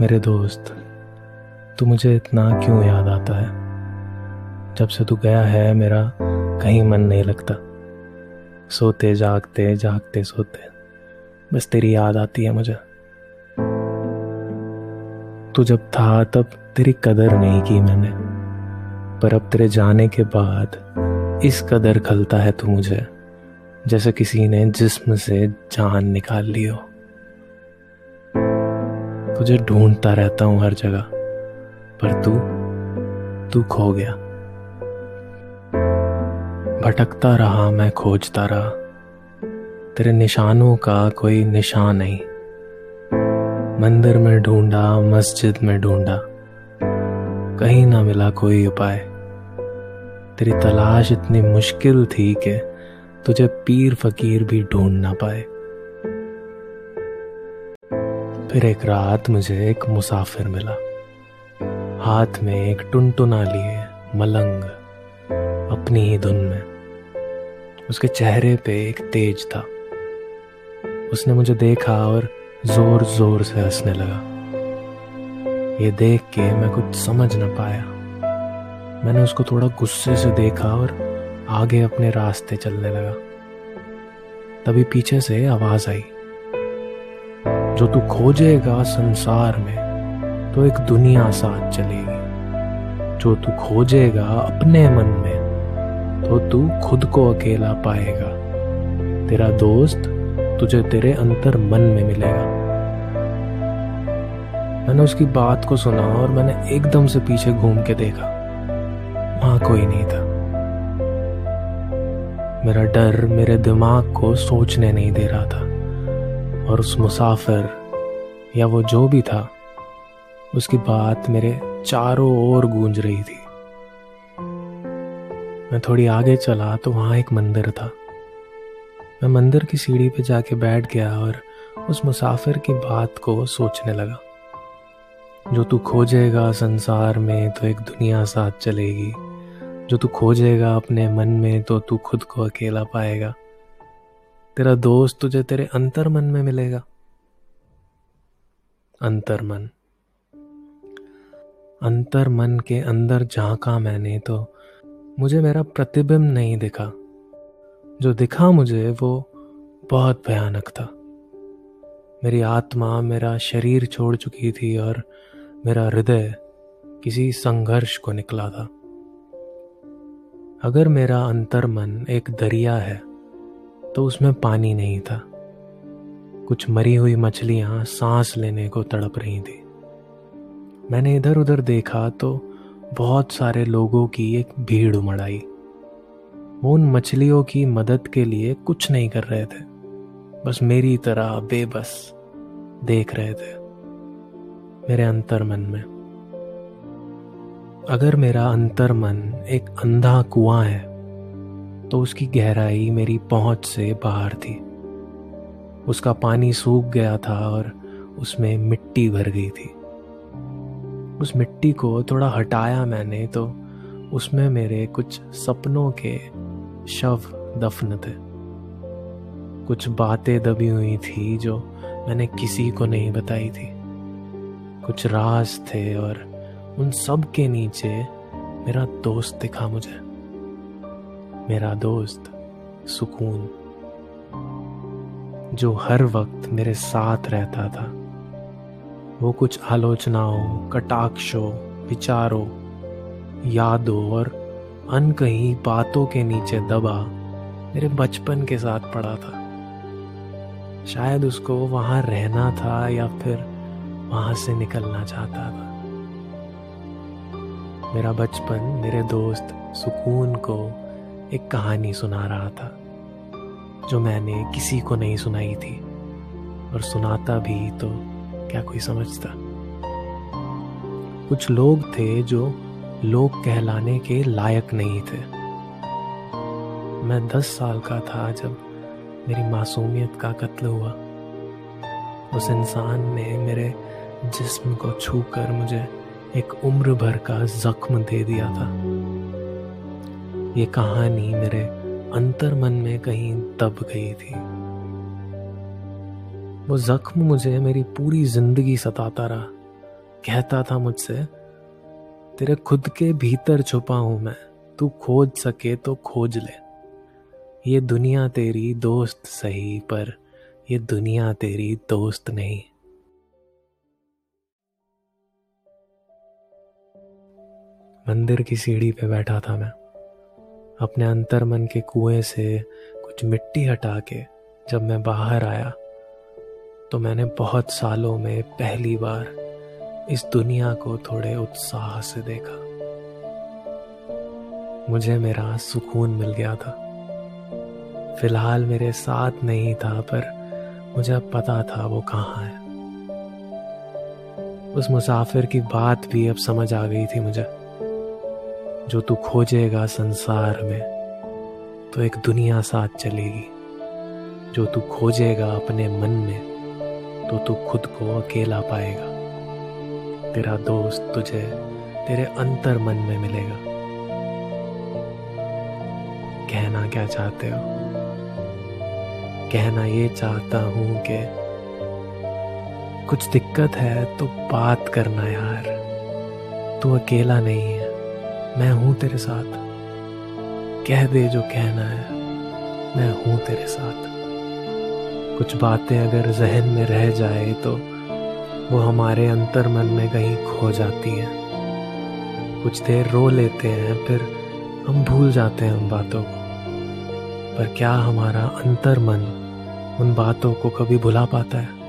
मेरे दोस्त, तू मुझे इतना क्यों याद आता है? जब से तू गया है, मेरा कहीं मन नहीं लगता। सोते, जागते जागते, सोते। बस तेरी याद आती है मुझे। तू जब था, तब तेरी कदर नहीं की मैंने। पर अब तेरे जाने के बाद, इस कदर खलता है तू मुझे, जैसे किसी ने जिस्म से जान निकाल ली हो। तुझे ढूंढता रहता हूँ हर जगह, पर तू तू खो गया। भटकता रहा मैं, खोजता रहा। तेरे निशानों का कोई निशान नहीं। मंदिर में ढूंढा, मस्जिद में ढूंढा। कहीं ना मिला कोई उपाय। तेरी तलाश इतनी मुश्किल थी कि तुझे पीर फकीर भी ढूंढ ना पाए। फिर एक रात मुझे एक मुसाफिर मिला। हाथ में एक टुनटुना लिए मलंग अपनी ही धुन में। उसके चेहरे पे एक तेज था। उसने मुझे देखा और ज़ोर ज़ोर से हंसने लगा। ये देख के मैं कुछ समझ न पाया। मैंने उसको थोड़ा गुस्से से देखा और आगे अपने रास्ते चलने लगा। तभी पीछे से आवाज़ आई। जो तू खोजेगा संसार में तो एक दुनिया साथ चलेगी। जो तू खोजेगा अपने मन में तो तू खुद को अकेला पाएगा। तेरा दोस्त तुझे तेरे अंतर मन में मिलेगा। मैंने उसकी बात को सुना और मैंने एकदम से पीछे घूम के देखा। वहाँ कोई नहीं था। मेरा डर मेरे दिमाग को सोचने नहीं दे रहा था। और उस मुसाफिर, या वो जो भी था, उसकी बात मेरे चारों ओर गूंज रही थी। मैं थोड़ी आगे चला तो वहाँ एक मंदिर था। मैं मंदिर की सीढ़ी पे जाके बैठ गया और उस मुसाफिर की बात को सोचने लगा। जो तू खोजेगा संसार में तो एक दुनिया साथ चलेगी। जो तू खोजेगा अपने मन में तो तू खुद को अकेला पाएगा। तेरा दोस्त तुझे तेरे अंतर मन में मिलेगा। अंतर मन अंतर मन के अंदर झांका मैंने तो मुझे मेरा प्रतिबिंब नहीं दिखा। जो दिखा मुझे वो बहुत भयानक था। मेरी आत्मा मेरा शरीर छोड़ चुकी थी और मेरा हृदय किसी संघर्ष को निकला था। अगर मेरा अंतर मन एक दरिया है तो उसमें पानी नहीं था। कुछ मरी हुई मछलियाँ सांस लेने को तड़प रही थी। मैंने इधर उधर देखा तो बहुत सारे लोगों की एक भीड़ उमड़ आई। वो उन मछलियों की मदद के लिए कुछ नहीं कर रहे थे। बस मेरी तरह बेबस देख रहे थे मेरे अंतर मन में। अगर मेरा अंतर मन एक अंधा कुआँ है तो उसकी गहराई मेरी पहुँच से बाहर थी। उसका पानी सूख गया था और उसमें मिट्टी भर गई थी। उस मिट्टी को थोड़ा हटाया मैंने तो उसमें मेरे कुछ सपनों के शव दफन थे। कुछ बातें दबी हुई थी जो मैंने किसी को नहीं बताई थी। कुछ राज थे और उन सब के नीचे मेरा दोस्त दिखा मुझे। मेरा दोस्त, सुकून, जो हर वक्त मेरे साथ रहता था। वो कुछ आलोचनाओं, कटाक्षों, विचारों, यादों और अनकहीं बातों के नीचे दबा मेरे बचपन के साथ पड़ा था। शायद उसको वहाँ रहना था या फिर वहाँ से निकलना चाहता था। मेरा बचपन मेरे दोस्त, सुकून को एक कहानी सुना रहा था, जो मैंने किसी को नहीं सुनाई थी, और सुनाता भी तो क्या कोई समझता। कुछ लोग थे जो लोग कहलाने के लायक नहीं थे। मैं दस साल का था जब मेरी मासूमियत का कत्ल हुआ। उस इंसान ने मेरे जिस्म को छूकर मुझे एक उम्र भर का जख्म दे दिया था। ये कहानी मेरे अंतर मन में कहीं दब गई थी। वो जख्म मुझे मेरी पूरी ज़िंदगी सताता रहा। कहता था मुझसे, तेरे खुद के भीतर छुपा हूँ मैं, तू खोज सके तो खोज ले। ये दुनिया तेरी दोस्त सही, पर ये दुनिया तेरी दोस्त नहीं। मंदिर की सीढ़ी पे बैठा था मैं। अपने अंतर मन के कुएँ से कुछ मिट्टी हटा के जब मैं बाहर आया तो मैंने बहुत सालों में पहली बार इस दुनिया को थोड़े उत्साह से देखा। मुझे मेरा सुकून मिल गया था। फ़िलहाल मेरे साथ नहीं था, पर मुझे अब पता था वो कहाँ है। उस मुसाफिर की बात भी अब समझ आ गई थी मुझे। जो तू खोजेगा संसार में तो एक दुनिया साथ चलेगी। जो तू खोजेगा अपने मन में तो तू खुद को अकेला पाएगा। तेरा दोस्त तुझे तेरे अंतर मन में मिलेगा। कहना क्या चाहते हो? कहना ये चाहता हूँ कि कुछ दिक्कत है तो बात करना यार। तू अकेला नहीं है। मैं हूँ तेरे साथ। कह दे जो कहना है, मैं हूँ तेरे साथ। कुछ बातें अगर जहन में रह जाए तो वो हमारे अंतर मन में कहीं खो जाती हैं। कुछ देर रो लेते हैं, फिर हम भूल जाते हैं उन बातों को। पर क्या हमारा अंतर मन उन बातों को कभी भुला पाता है?